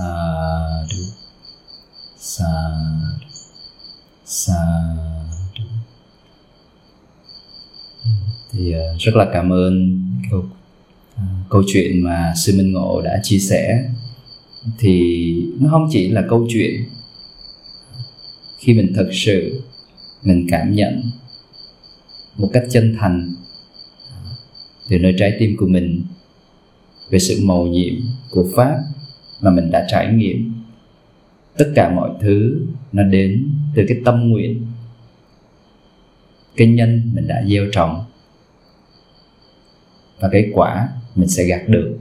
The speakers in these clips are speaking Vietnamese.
Sadhu Sadhu Sadhu. Thì uh, rất là cảm ơn câu uh, câu chuyện mà sư minh ngộ đã chia sẻ. Thì nó không chỉ là câu chuyện khi mình thật sự mình cảm nhận một cách chân thành từ nơi trái tim của mình về sự màu nhiệm của pháp mà mình đã trải nghiệm. Tất cả mọi thứ nó đến từ cái tâm nguyện. Cái nhân mình đã gieo trồng. Và cái quả mình sẽ gặt được.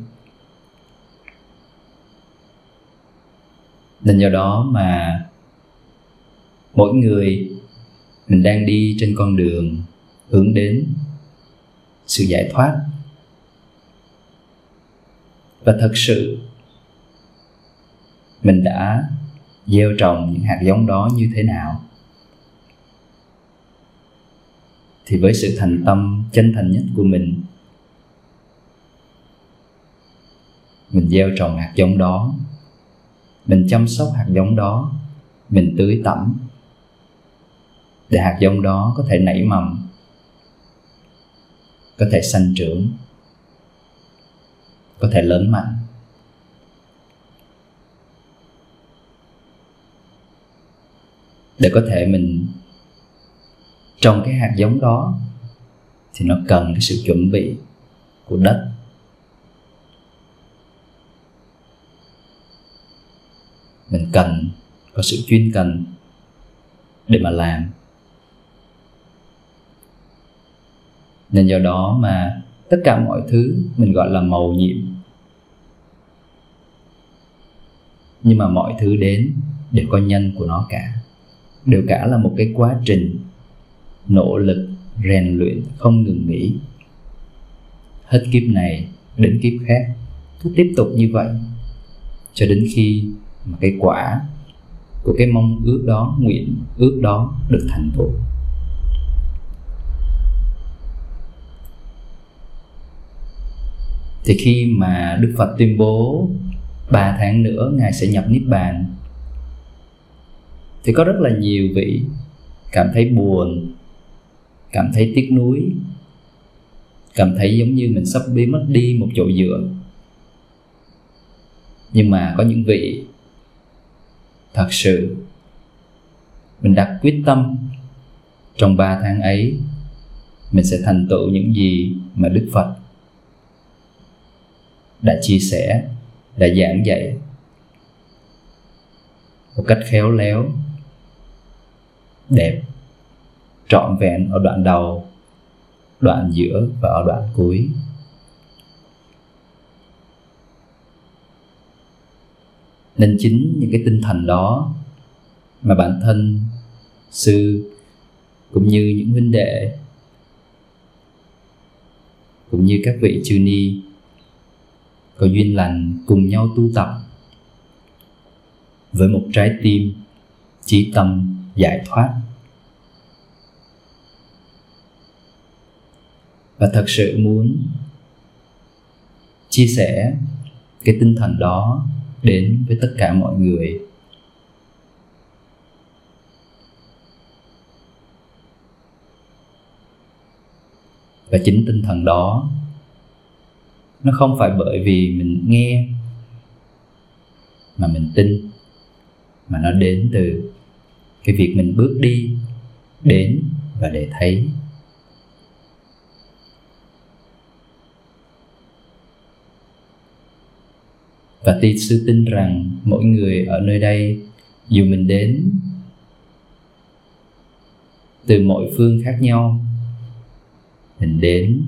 Nên do đó mà mỗi người mình đang đi trên con đường hướng đến sự giải thoát. Và thật sự mình đã gieo trồng những hạt giống đó như thế nào. Thì với sự thành tâm chân thành nhất của mình mình gieo trồng hạt giống đó, mình chăm sóc hạt giống đó, mình tưới tẩm để hạt giống đó có thể nảy mầm, có thể sanh trưởng, có thể lớn mạnh. Để có thể mình trồng cái hạt giống đó, thì nó cần cái sự chuẩn bị của đất. Mình cần, có sự chuyên cần để mà làm. Nên do đó mà tất cả mọi thứ mình gọi là màu nhiệm. Nhưng mà mọi thứ đến đều có nhân của nó cả đều cả là một cái quá trình nỗ lực, rèn luyện, không ngừng nghỉ. Hết kiếp này, đến kiếp khác, cứ tiếp tục như vậy. Cho đến khi mà cái quả của cái mong ước đó, nguyện ước đó được thành tựu. Thì khi mà đức phật tuyên bố ba tháng nữa, ngài sẽ nhập niết bàn thì có rất là nhiều vị cảm thấy buồn, cảm thấy tiếc nuối, cảm thấy giống như mình sắp biến mất đi một chỗ dựa. Nhưng mà có những vị thật sự mình đặt quyết tâm trong ba tháng ấy, mình sẽ thành tựu những gì mà đức phật đã chia sẻ, đã giảng dạy một cách khéo léo đẹp, trọn vẹn ở đoạn đầu, đoạn giữa và ở đoạn cuối. Nên chính những cái tinh thần đó mà bản thân sư cũng như những huynh đệ, cũng như các vị chư ni có duyên lành cùng nhau tu tập với một trái tim, trí tâm giải thoát. Và thật sự muốn chia sẻ cái tinh thần đó đến với tất cả mọi người. Và chính tinh thần đó, nó không phải bởi vì mình nghe mà mình tin, mà nó đến từ cái việc mình bước đi, đến và để thấy. Và ti sư tin rằng mỗi người ở nơi đây, dù mình đến từ mọi phương khác nhau, mình đến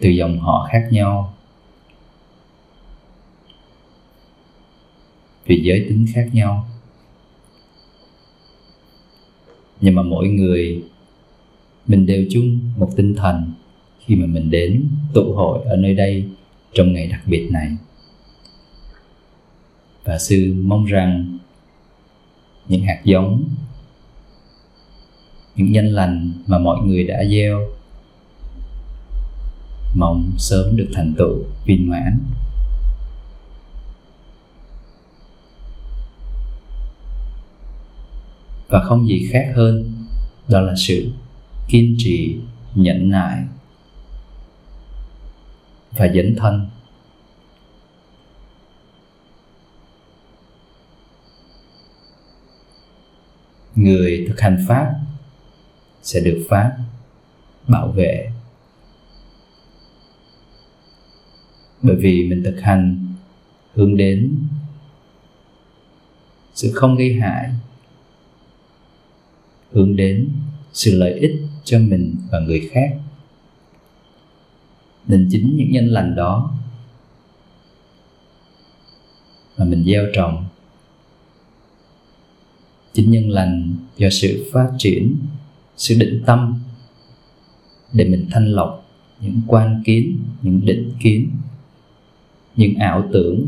từ dòng họ khác nhau. Vì giới tính khác nhau. Nhưng mà mỗi người, mình đều chung một tinh thần khi mà mình đến tụ hội ở nơi đây trong ngày đặc biệt này. Và sư mong rằng những hạt giống, những nhân lành mà mọi người đã gieo, mong sớm được thành tựu viên mãn. Và không gì khác hơn đó là sự kiên trì, nhẫn nại và dấn thân. Người thực hành pháp sẽ được pháp bảo vệ. Bởi vì mình thực hành hướng đến sự không gây hại hướng đến sự lợi ích cho mình và người khác. Nên chính những nhân lành đó mà mình gieo trồng. Chính nhân lành do sự phát triển, sự định tâm để mình thanh lọc những quan kiến, những định kiến, những ảo tưởng,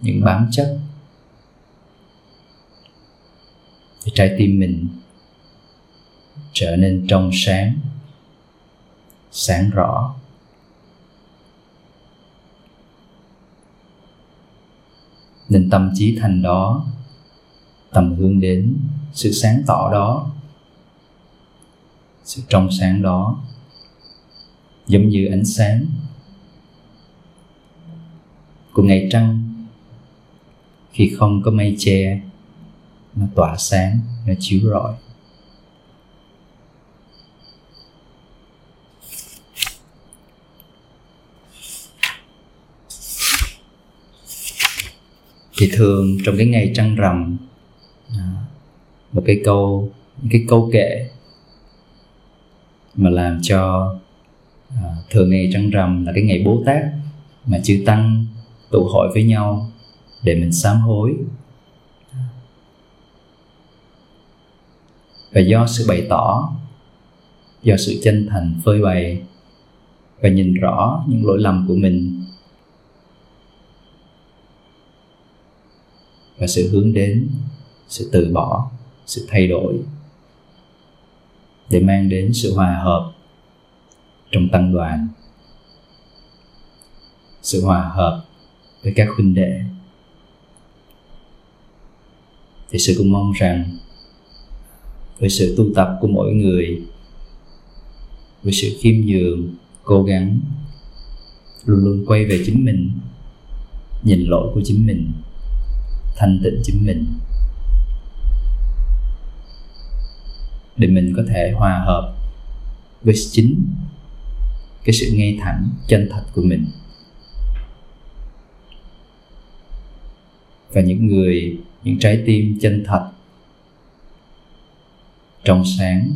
những bám chấp thì trái tim mình trở nên trong sáng sáng rõ. Nên tâm trí thành đó, tầm hướng đến sự sáng tỏ đó, sự trong sáng đó, giống như ánh sáng của ngày trăng khi không có mây che nó tỏa sáng nó chiếu rọi. Thì thường trong cái ngày trăng rằm à, một cái câu cái câu kệ mà làm cho à, thường ngày trăng rằm là cái ngày bố tát mà chư tăng tụ hội với nhau để mình sám hối. Và do sự bày tỏ, do sự chân thành phơi bày và nhìn rõ những lỗi lầm của mình và sự hướng đến, sự từ bỏ, sự thay đổi để mang đến sự hòa hợp trong tăng đoàn, sự hòa hợp với các huynh đệ. Thì sư cũng mong rằng với sự tu tập của mỗi người, với sự khiêm nhường, cố gắng, luôn luôn quay về chính mình, nhìn lỗi của chính mình, thanh tịnh chính mình, để mình có thể hòa hợp với chính cái sự ngay thẳng, chân thật của mình. Và những người, những trái tim chân thật trong sáng,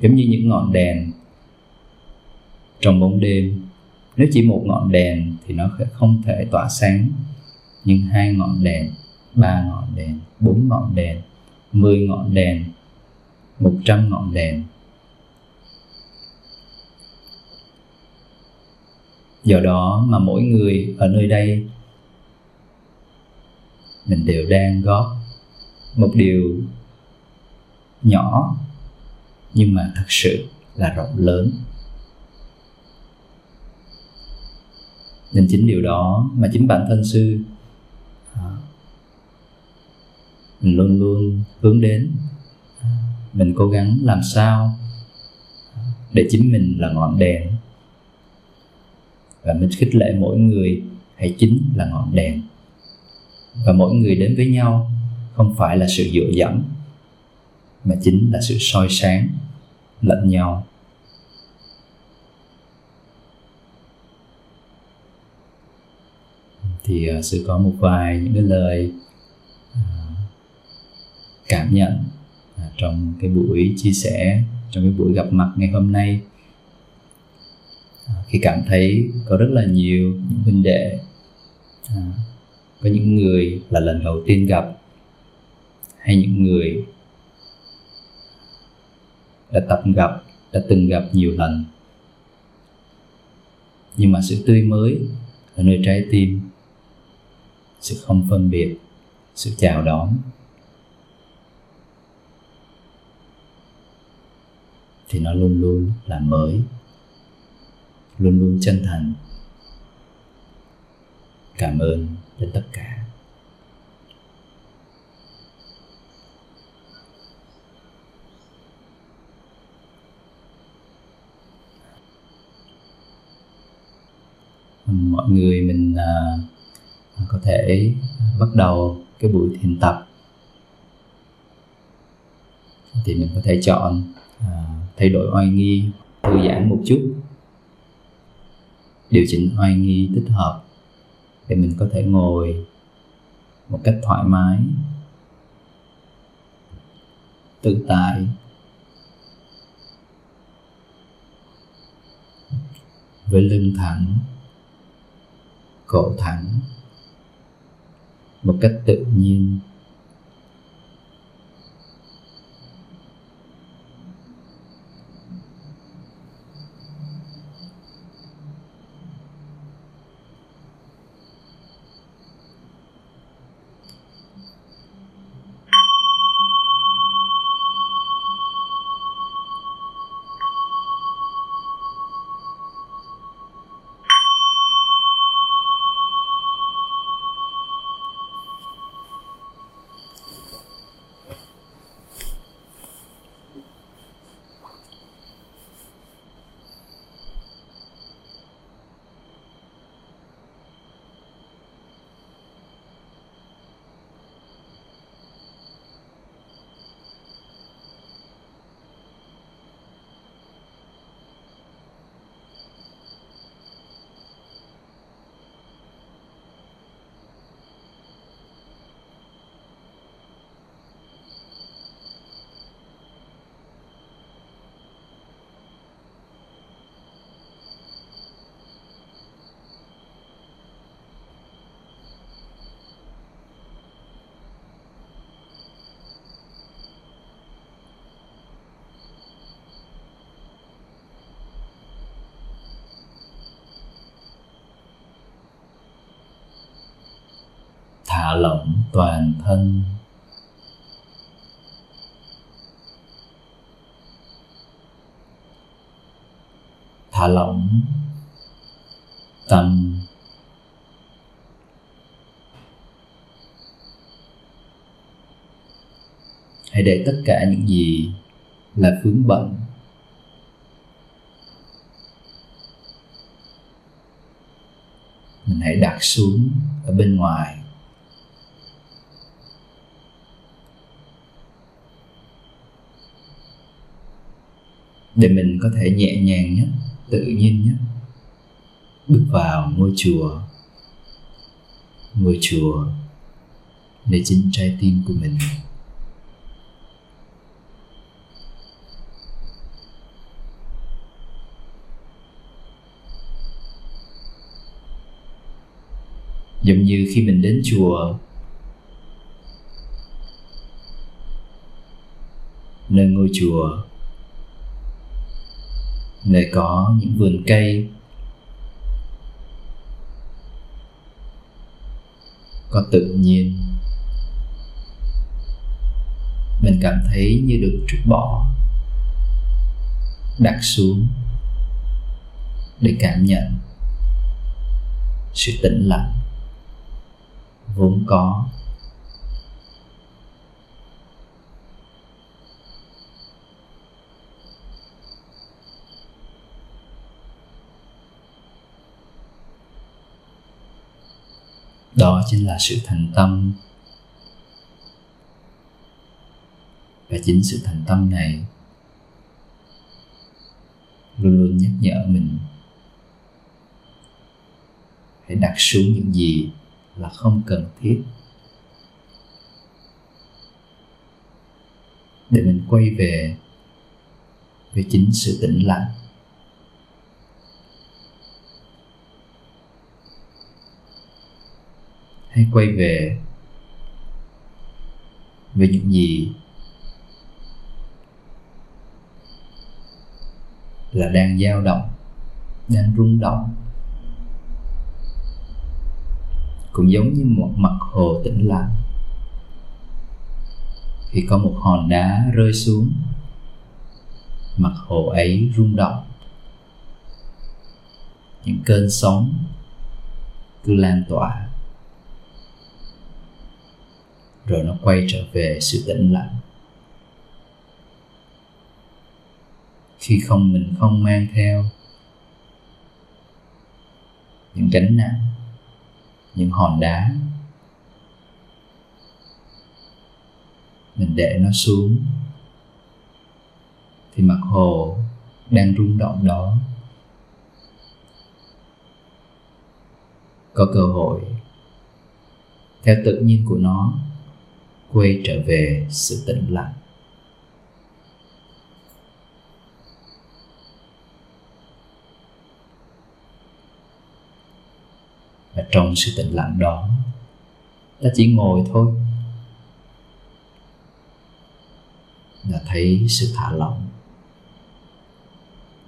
giống như những ngọn đèn trong bóng đêm. Nếu chỉ một ngọn đèn thì nó không thể tỏa sáng, nhưng hai ngọn đèn, ba ngọn đèn, bốn ngọn đèn, mười ngọn đèn, một trăm ngọn đèn. Do đó mà mỗi người ở nơi đây, mình đều đang góp một điều nhỏ, nhưng mà thật sự là rộng lớn. Nên chính điều đó mà chính bản thân sư à, mình luôn luôn hướng đến à, mình cố gắng làm sao để chính mình là ngọn đèn. Và mình khích lệ mỗi người hãy chính là ngọn đèn. Và mỗi người đến với nhau không phải là sự dựa dẫm mà chính là sự soi sáng lẫn nhau. Thì à, sẽ sư có một vài những cái lời à, cảm nhận à, trong cái buổi chia sẻ, trong cái buổi gặp mặt ngày hôm nay. Khi cảm thấy có rất là nhiều những huynh đệ có những người là lần đầu tiên gặp, hay những người đã tập gặp, đã từng gặp nhiều lần. Nhưng mà sự tươi mới ở nơi trái tim, sự không phân biệt, sự chào đón. Thì nó luôn luôn là mới, luôn luôn chân thành. Cảm ơn đến tất cả. Mọi người mình à, có thể bắt đầu cái buổi thiền tập. Thì mình có thể chọn à, thay đổi oai nghi thư giãn một chút. Điều chỉnh oai nghi thích hợp để mình có thể ngồi một cách thoải mái tự tại. Với lưng thẳng cổ thẳng một cách tự nhiên. Thả lỏng toàn thân. Thả lỏng tâm hãy để tất cả những gì là vướng bận mình hãy đặt xuống ở bên ngoài. Để mình có thể nhẹ nhàng nhất, tự nhiên nhất. Bước vào ngôi chùa. Ngôi chùa để chính trái tim của mình. Giống như khi mình đến chùa, nơi ngôi chùa nơi có những vườn cây. Có tự nhiên. Mình cảm thấy như được trút bỏ, đặt xuống để cảm nhận sự tĩnh lặng vốn có. Đó chính là sự thành tâm. Và chính sự thành tâm này luôn luôn nhắc nhở mình hãy đặt xuống những gì là không cần thiết để mình quay về với chính sự tĩnh lặng. Hãy quay về. Về những gì là đang dao động, đang rung động. Cũng giống như một mặt hồ tĩnh lặng. Khi có một hòn đá rơi xuống, mặt hồ ấy rung động. Những cơn sóng cứ lan tỏa rồi nó quay trở về sự tĩnh lặng. Khi không mình không mang theo những gánh nặng, những hòn đá, mình để nó xuống, thì mặt hồ đang rung động đó. Có cơ hội, theo tự nhiên của nó quay trở về sự tĩnh lặng. Và trong sự tĩnh lặng đó, ta chỉ ngồi thôi là thấy sự thả lỏng.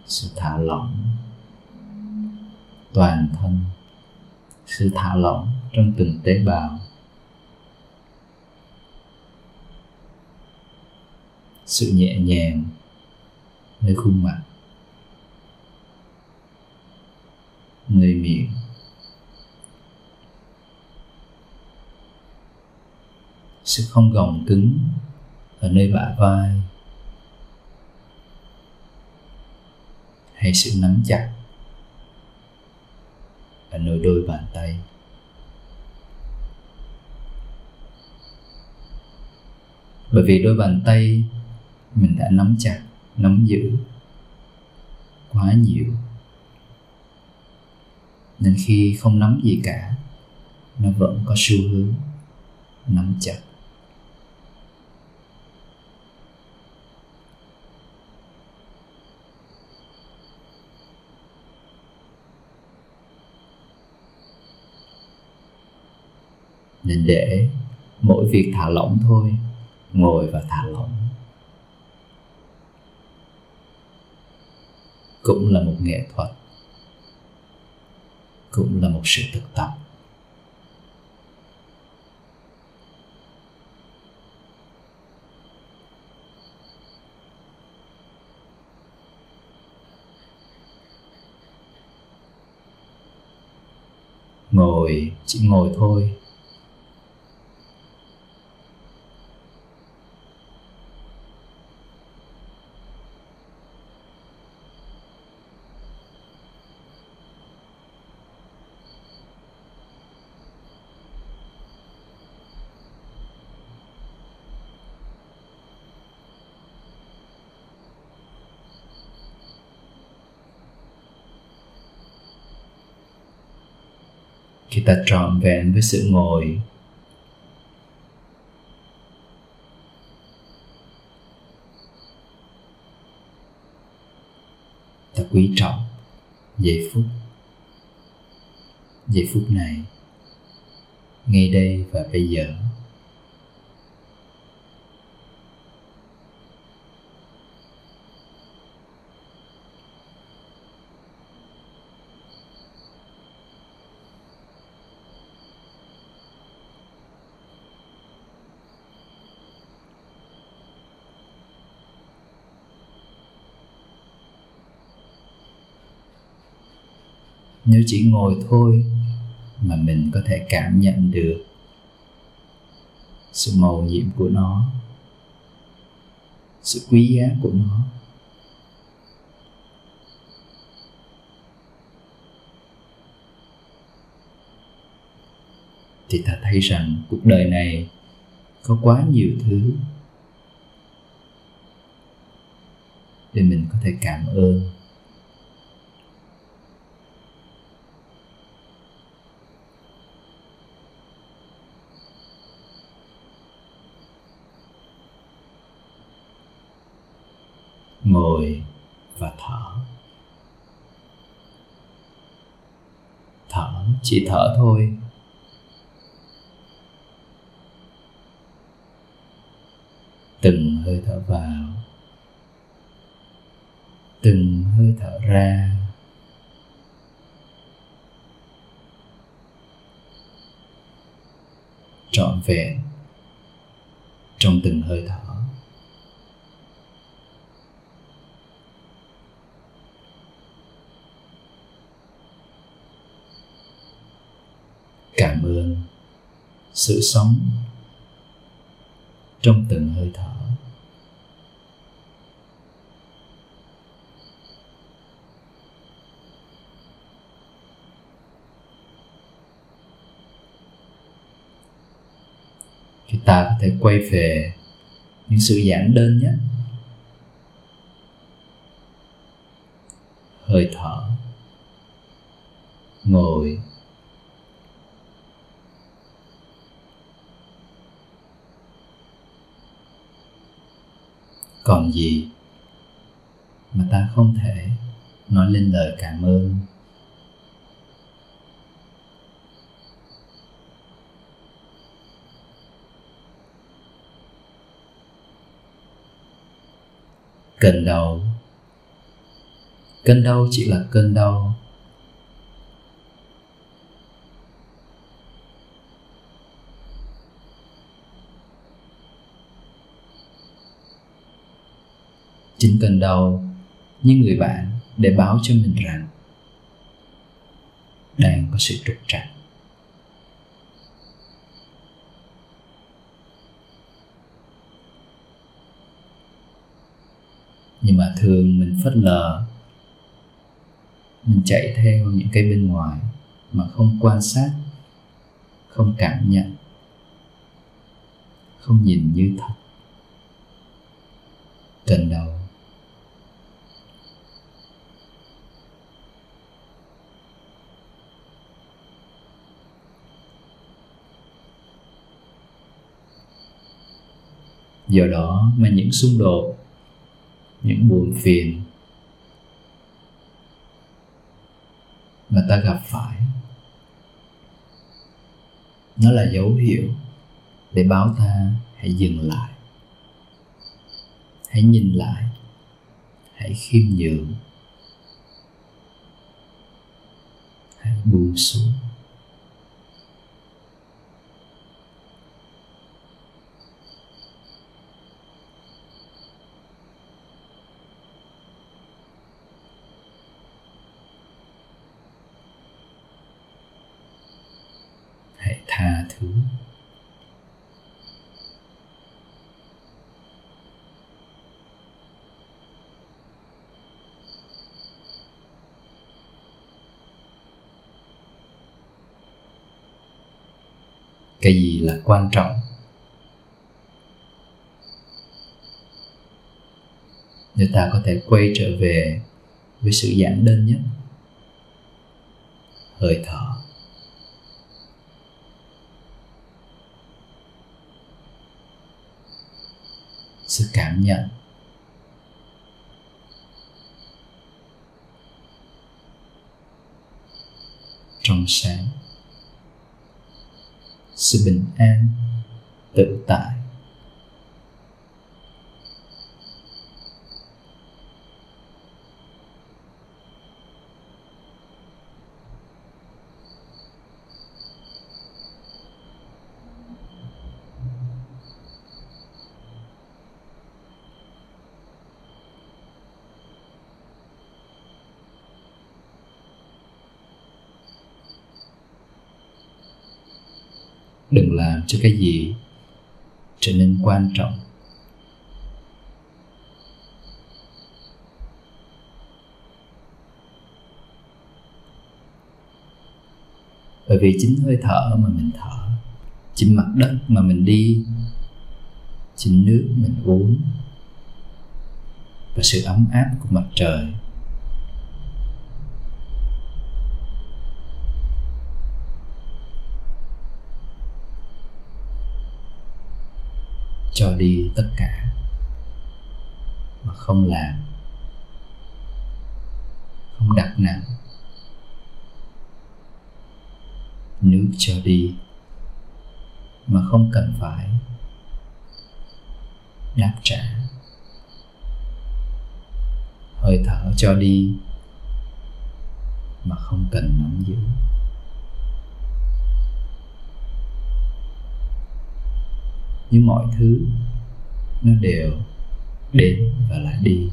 Sự thả lỏng toàn thân, sự thả lỏng trong từng tế bào. Sự nhẹ nhàng nơi khuôn mặt, nơi miệng. Sự không gồng cứng ở nơi bả vai hay sự nắm chặt ở nơi đôi bàn tay. Bởi vì đôi bàn tay mình đã nắm chặt, nắm giữ quá nhiều. Nên khi không nắm gì cả, nó vẫn có xu hướng nắm chặt. Nên để mỗi việc thả lỏng thôi, ngồi và thả lỏng. Cũng là một nghệ thuật. Cũng là một sự thực tập. Ngồi, chỉ ngồi thôi. Ta trọn vẹn với sự ngồi. Ta quý trọng giây phút giây phút này, ngay đây và bây giờ. Nếu chỉ ngồi thôi mà mình có thể cảm nhận được sự màu nhiệm của nó, sự quý giá của nó. Thì ta thấy rằng cuộc đời này có quá nhiều thứ để mình có thể cảm ơn. Ngồi và thở. Thở, chỉ thở thôi. Từng hơi thở vào. Từng hơi thở ra. Trọn vẹn trong từng hơi thở. cảm ơn. Sự sống trong từng hơi thở. Thì ta có thể quay về những sự giản đơn nhất. Hơi thở, ngồi. Còn gì mà ta không thể nói lên lời cảm ơn? Cơn đau. Cơn đau chỉ là cơn đau chính cần đầu như người bạn để báo cho mình rằng đang có sự trục trặc. Nhưng mà thường mình phớt lờ, mình chạy theo những cái bên ngoài mà không quan sát, không cảm nhận, không nhìn như thật. Cần đầu do đó mà những xung đột, những buồn phiền mà ta gặp phải, nó là dấu hiệu để báo ta hãy dừng lại, hãy nhìn lại, hãy khiêm nhường, hãy buông xuống. Tha thứ. Cái gì là quan trọng? Để ta có thể quay trở về với sự giản đơn nhất. Hơi thở. Sự cảm nhận. Trong sáng sự bình an tự tại đừng làm cho cái gì trở nên quan trọng? Bởi vì chính hơi thở mà mình thở, chính mặt đất mà mình đi, chính nước mình uống, và sự ấm áp của mặt trời cho đi tất cả, mà không làm, không đặt nặng. Nước cho đi, mà không cần phải, đáp trả. Hơi thở cho đi, mà không cần nắm giữ. Nhưng mọi thứ nó đều đến và lại đi.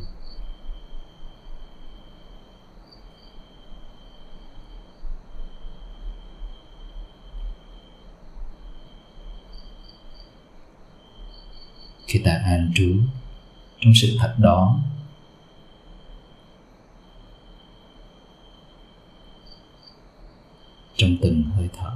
Khi ta an trú trong sự thật đó, trong từng hơi thở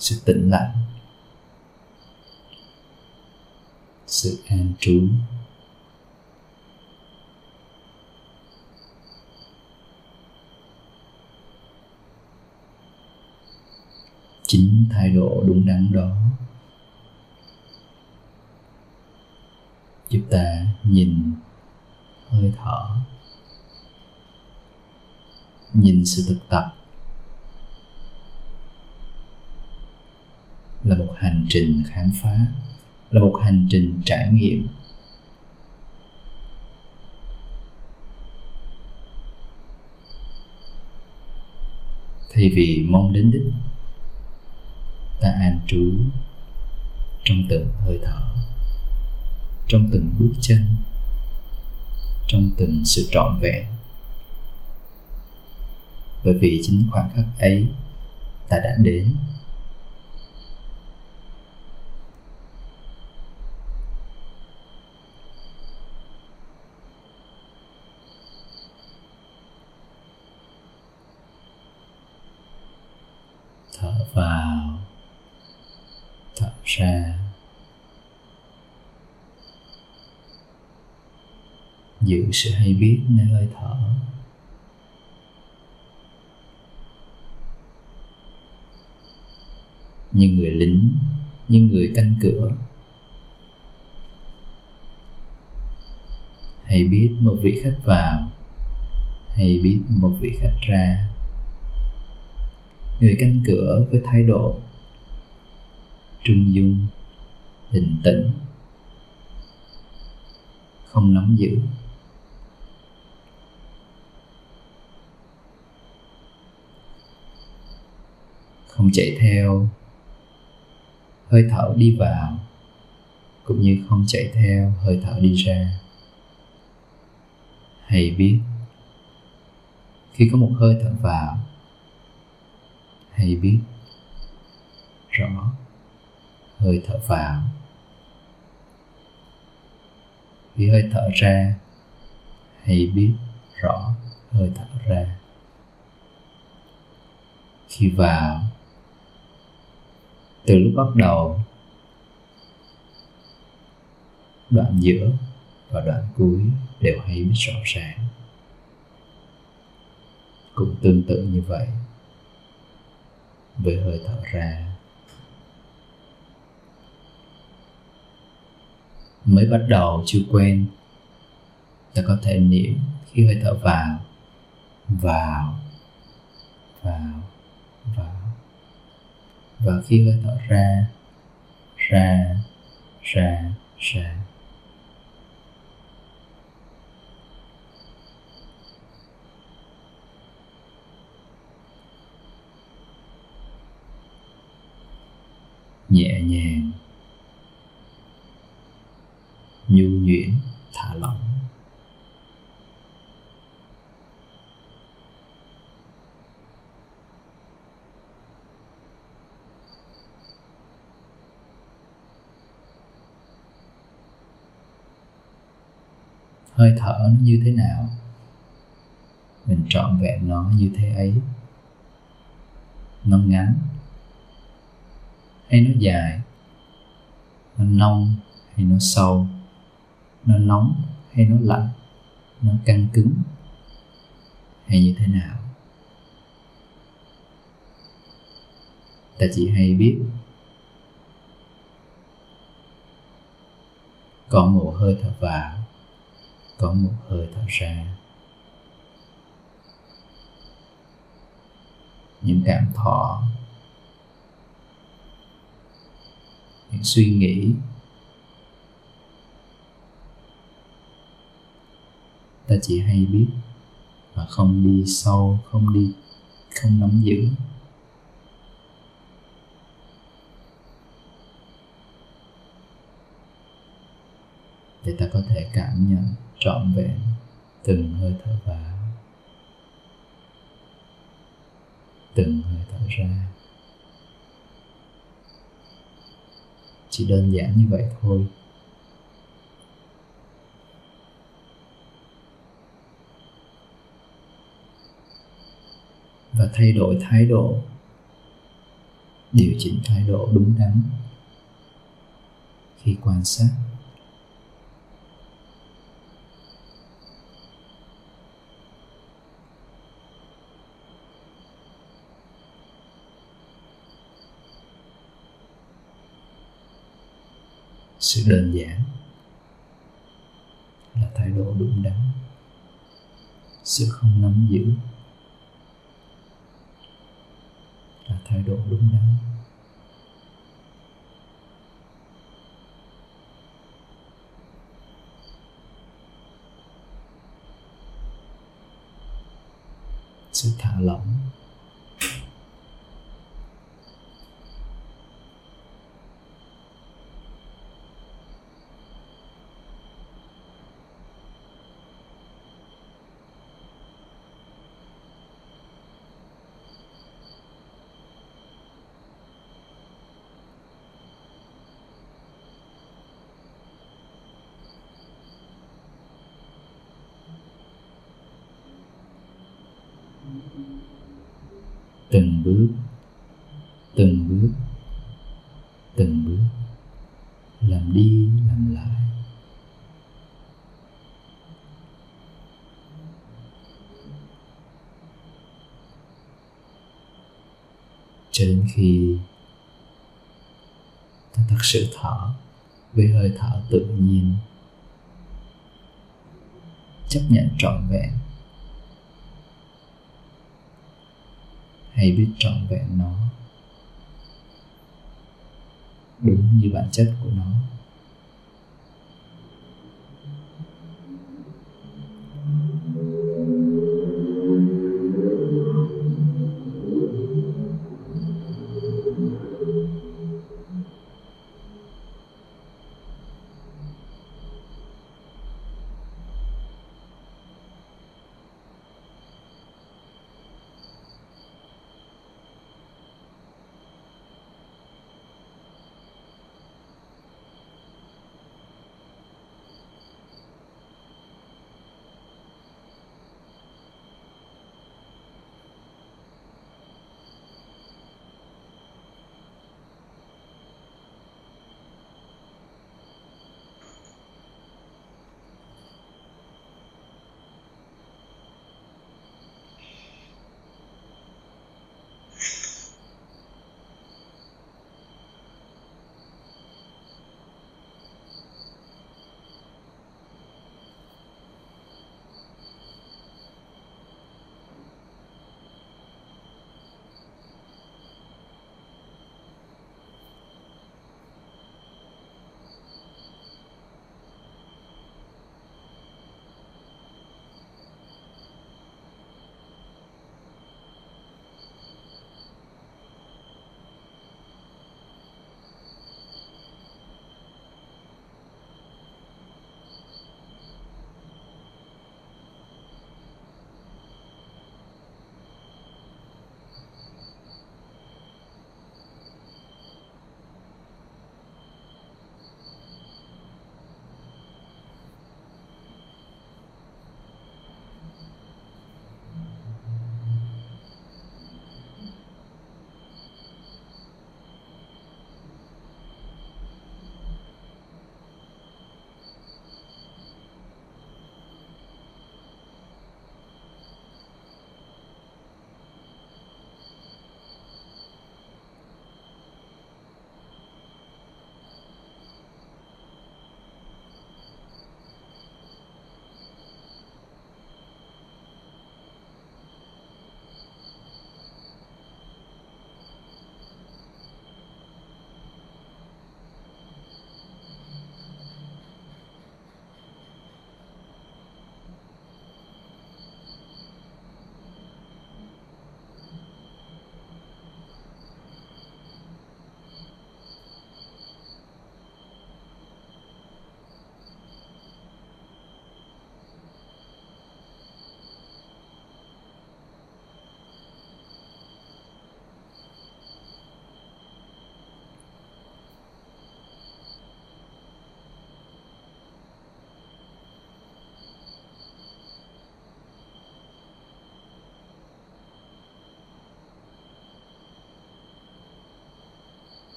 sự tĩnh lặng, sự an trú. Chính thái độ đúng đắn đó giúp ta nhìn hơi thở, nhìn sự thực tập là một hành trình khám phá, là một hành trình trải nghiệm. Thay vì mong đến đích, ta an trú trong từng hơi thở, trong từng bước chân, trong từng sự trọn vẹn. Bởi vì chính khoảnh khắc ấy ta đã đến thở vào thở ra giữ sự hay biết nơi hơi thở. Như người lính như người canh cửa. Hay biết một vị khách vào, hay biết một vị khách ra. Người canh cửa với thái độ trung dung, bình tĩnh. Không nóng dữ. Không chạy theo. Hơi thở đi vào, cũng như không chạy theo, hơi thở đi ra. Hãy biết, khi có một hơi thở vào hãy biết rõ hơi thở vào. Khi hơi thở ra hãy biết rõ hơi thở ra. Khi vào từ lúc bắt đầu, đoạn giữa và đoạn cuối đều hay biết rõ ràng. Cũng tương tự như vậy, với hơi thở ra. Mới bắt đầu chưa quen, ta có thể niệm khi hơi thở vào vào vào vào và khi hơi thở ra ra ra ra. Nhẹ nhàng nhu nhuyễn thả lỏng. Hơi thở nó như thế nào? Mình trọn vẹn nó như thế ấy. Nó ngắn hay nó dài? Nó nông hay nó sâu? Nó nóng hay nó lạnh? Nó căng cứng hay như thế nào? Ta chỉ hay biết. Có một hơi thở vào có một hơi thở ra. Những cảm thọ, những suy nghĩ, ta chỉ hay biết mà không đi sâu, không đi, không nắm giữ. Để ta có thể cảm nhận trọn vẹn, từng hơi thở vào từng hơi thở ra. Chỉ đơn giản như vậy thôi. Và thay đổi thái độ, điều chỉnh thái độ đúng đắn khi quan sát. Sự đơn giản là thái độ đúng đắn, sự không nắm giữ là thái độ đúng đắn. Sự thả lỏng từng bước từng bước từng bước làm đi làm lại cho đến khi ta thật sự thở, với hơi thở tự nhiên. Chấp nhận trọn vẹn. Hay biết trọn vẹn nó. Đúng như bản chất của nó.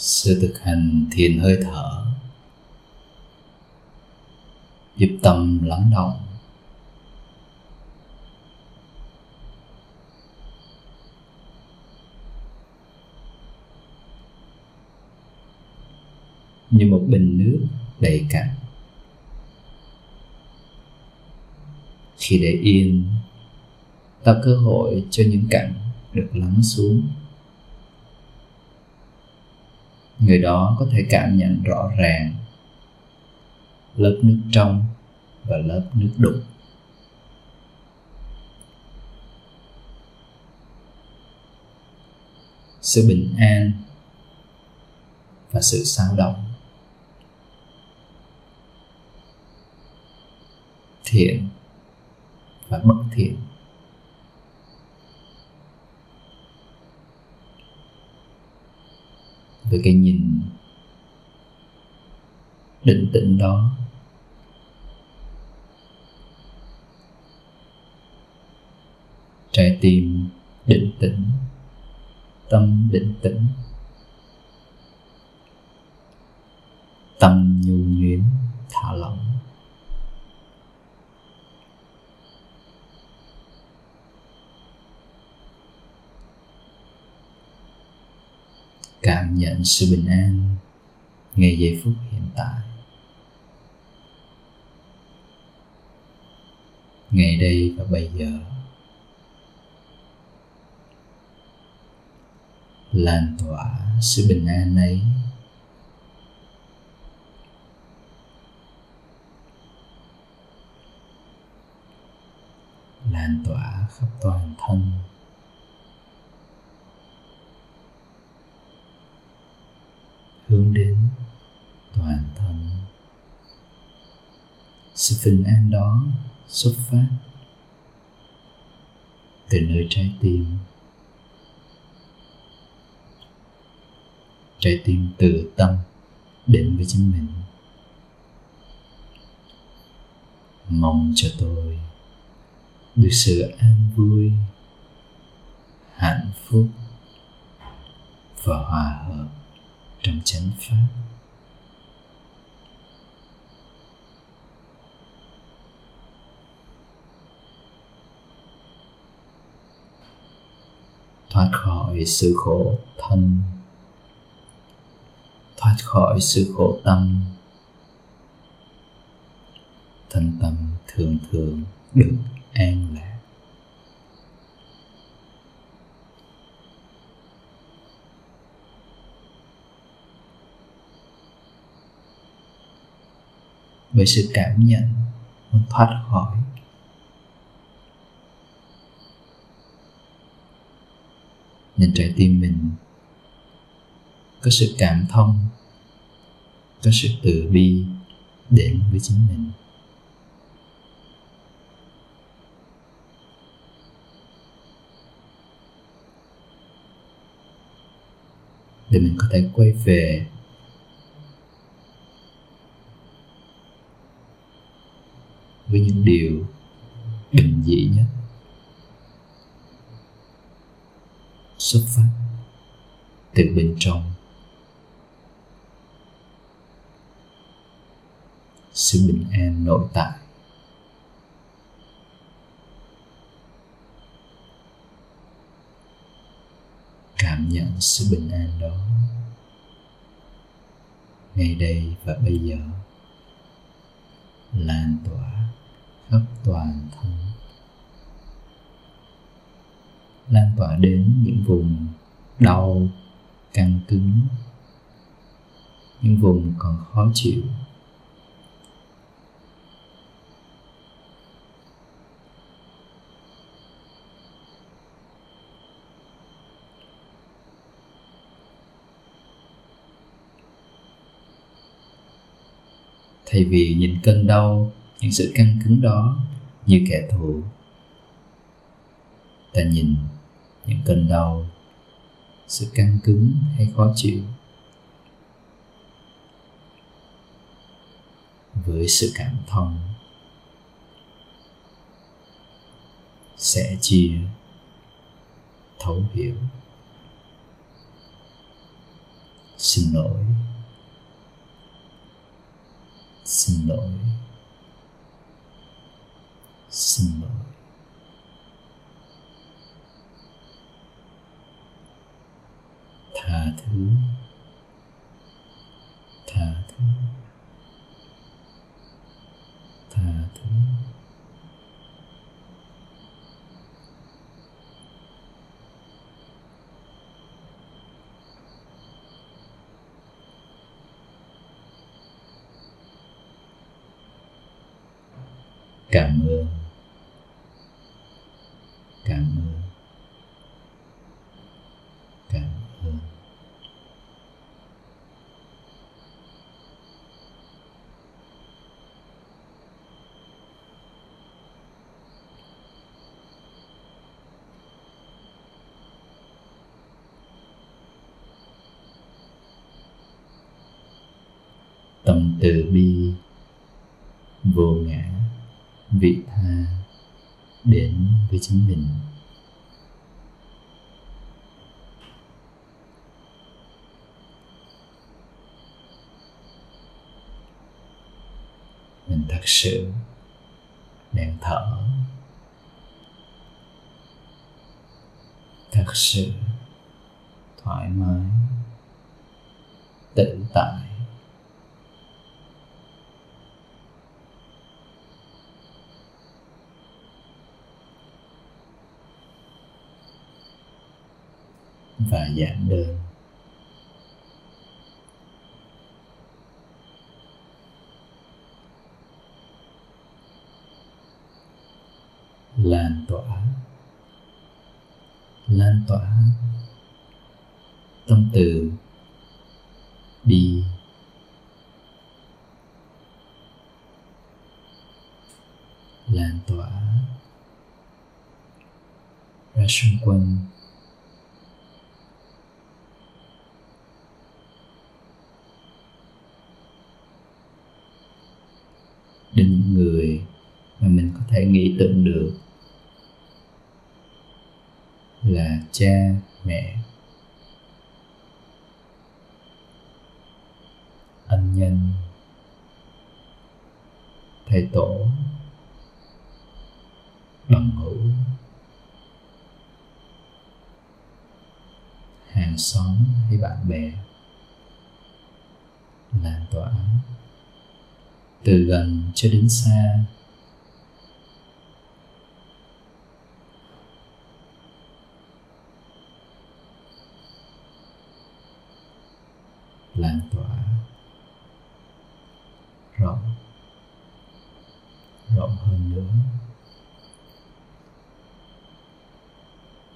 Sự thực hành thiền hơi thở. Giúp tâm lắng động. Như một bình nước đầy cạn. Khi để yên, tạo cơ hội cho những cảnh được lắng xuống người đó có thể cảm nhận rõ ràng lớp nước trong và lớp nước đục. Sự bình an và sự xáo động thiện và bất thiện. Với cái nhìn. Định tĩnh đó. Trái tim định tĩnh. Tâm định tĩnh. Tâm nhu nhuyễn, thả lỏng. Cảm nhận sự bình an ngay giây phút hiện tại. Ngày đây và bây giờ lan tỏa sự bình an ấy. Lan tỏa khắp toàn thân. Hướng đến toàn thân. Sự bình an đó xuất phát từ nơi trái tim. Trái tim tự tâm đến với chính mình. Mong cho tôi được sự an vui, hạnh phúc và hòa hợp trong chánh pháp. Thoát khỏi sự khổ thân. Thoát khỏi sự khổ tâm. Thân tâm thường thường được an lạc. Với sự cảm nhận, muốn thoát khỏi. Nên trái tim mình, có sự cảm thông, có sự từ bi đến với chính mình. Để mình có thể quay về với những điều bình dị nhất. Xuất phát từ bên trong. Sự bình an nội tại. Cảm nhận sự bình an đó ngay đây và bây giờ. Lan tỏa khắp toàn thân. Lan tỏa đến những vùng đau, căng cứng, những vùng còn khó chịu. Thay vì nhìn cơn đau những sự căng cứng đó như kẻ thù. Ta nhìn những cơn đau, sự căng cứng hay khó chịu. Với sự cảm thông, sẽ chia thấu hiểu. Xin lỗi. Xin lỗi xin lỗi tha thứ. Tha thứ. Tha thứ. Cảm ơn cảm ơn cảm ơn tâm từ bi, vô ngã, vị tha đến với chính mình. Mình thật sự đang thở. Thật sự thoải mái tự tại. Và giản đơn lan tỏa. Lan tỏa. Tâm từ bi. Lan tỏa. Ra xung quanh đến những người mà mình có thể nghĩ tưởng được là cha, mẹ. Anh nhân. Thầy tổ. Bằng hữu. Hàng xóm hay bạn bè. Lan tỏa. Từ gần cho đến xa. Lan. Tỏa rộng. Rộng hơn nữa.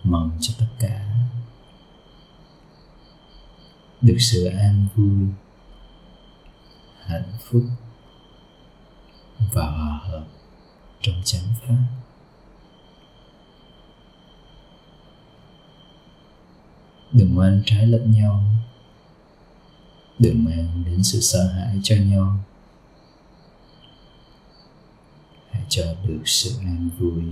Mong cho tất cả được sự an vui, hạnh phúc và hòa hợp trong chánh pháp. Đừng oan trái lẫn nhau đừng mang đến sự sợ hãi cho nhau. Hãy cho được sự an vui.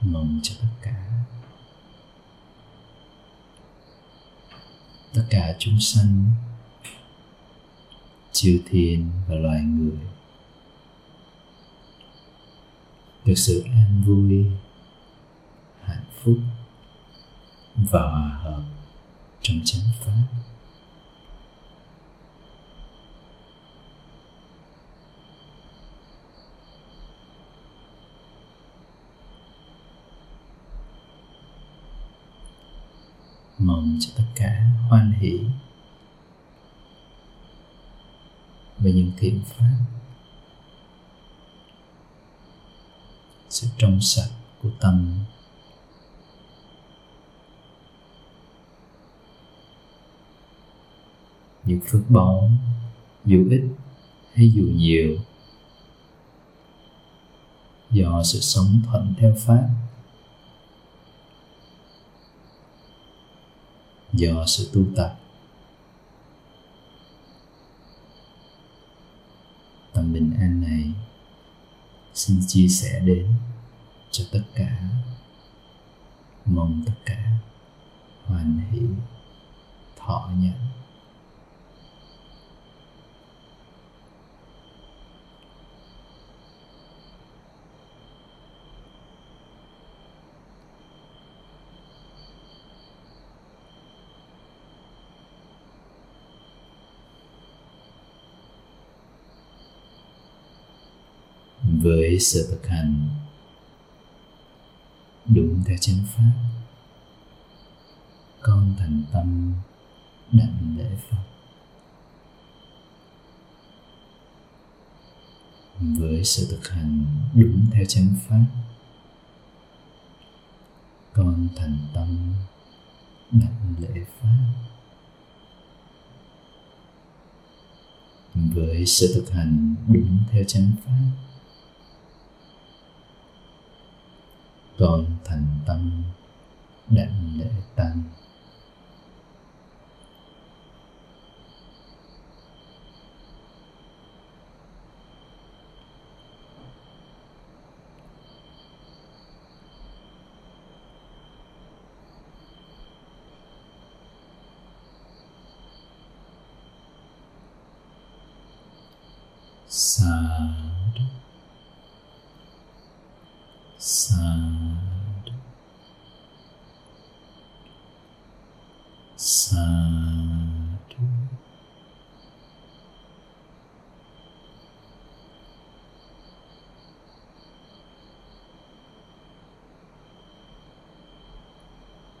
Mong cho tất cả. Tất cả chúng sanh chư thiên và loài người. Được sự an vui, hạnh phúc và hòa hợp trong chánh pháp. Mong cho tất cả hoan hỷ. Về những thiện pháp sự trong sạch của tâm. Những phước báu dù ít hay dù nhiều, do sự sống thuận theo pháp, do sự tu tập tầm bình an này, xin chia sẻ đến cho tất cả. Mong tất cả hoàn hỷ, thọ nhận. Với sự thực hành. Đúng theo chánh pháp, con thành tâm đảnh lễ phật. Với sự thực hành đúng theo chánh pháp, con thành tâm đảnh lễ pháp với sự thực hành đúng theo chánh pháp con thành tâm đảnh lễ tăng.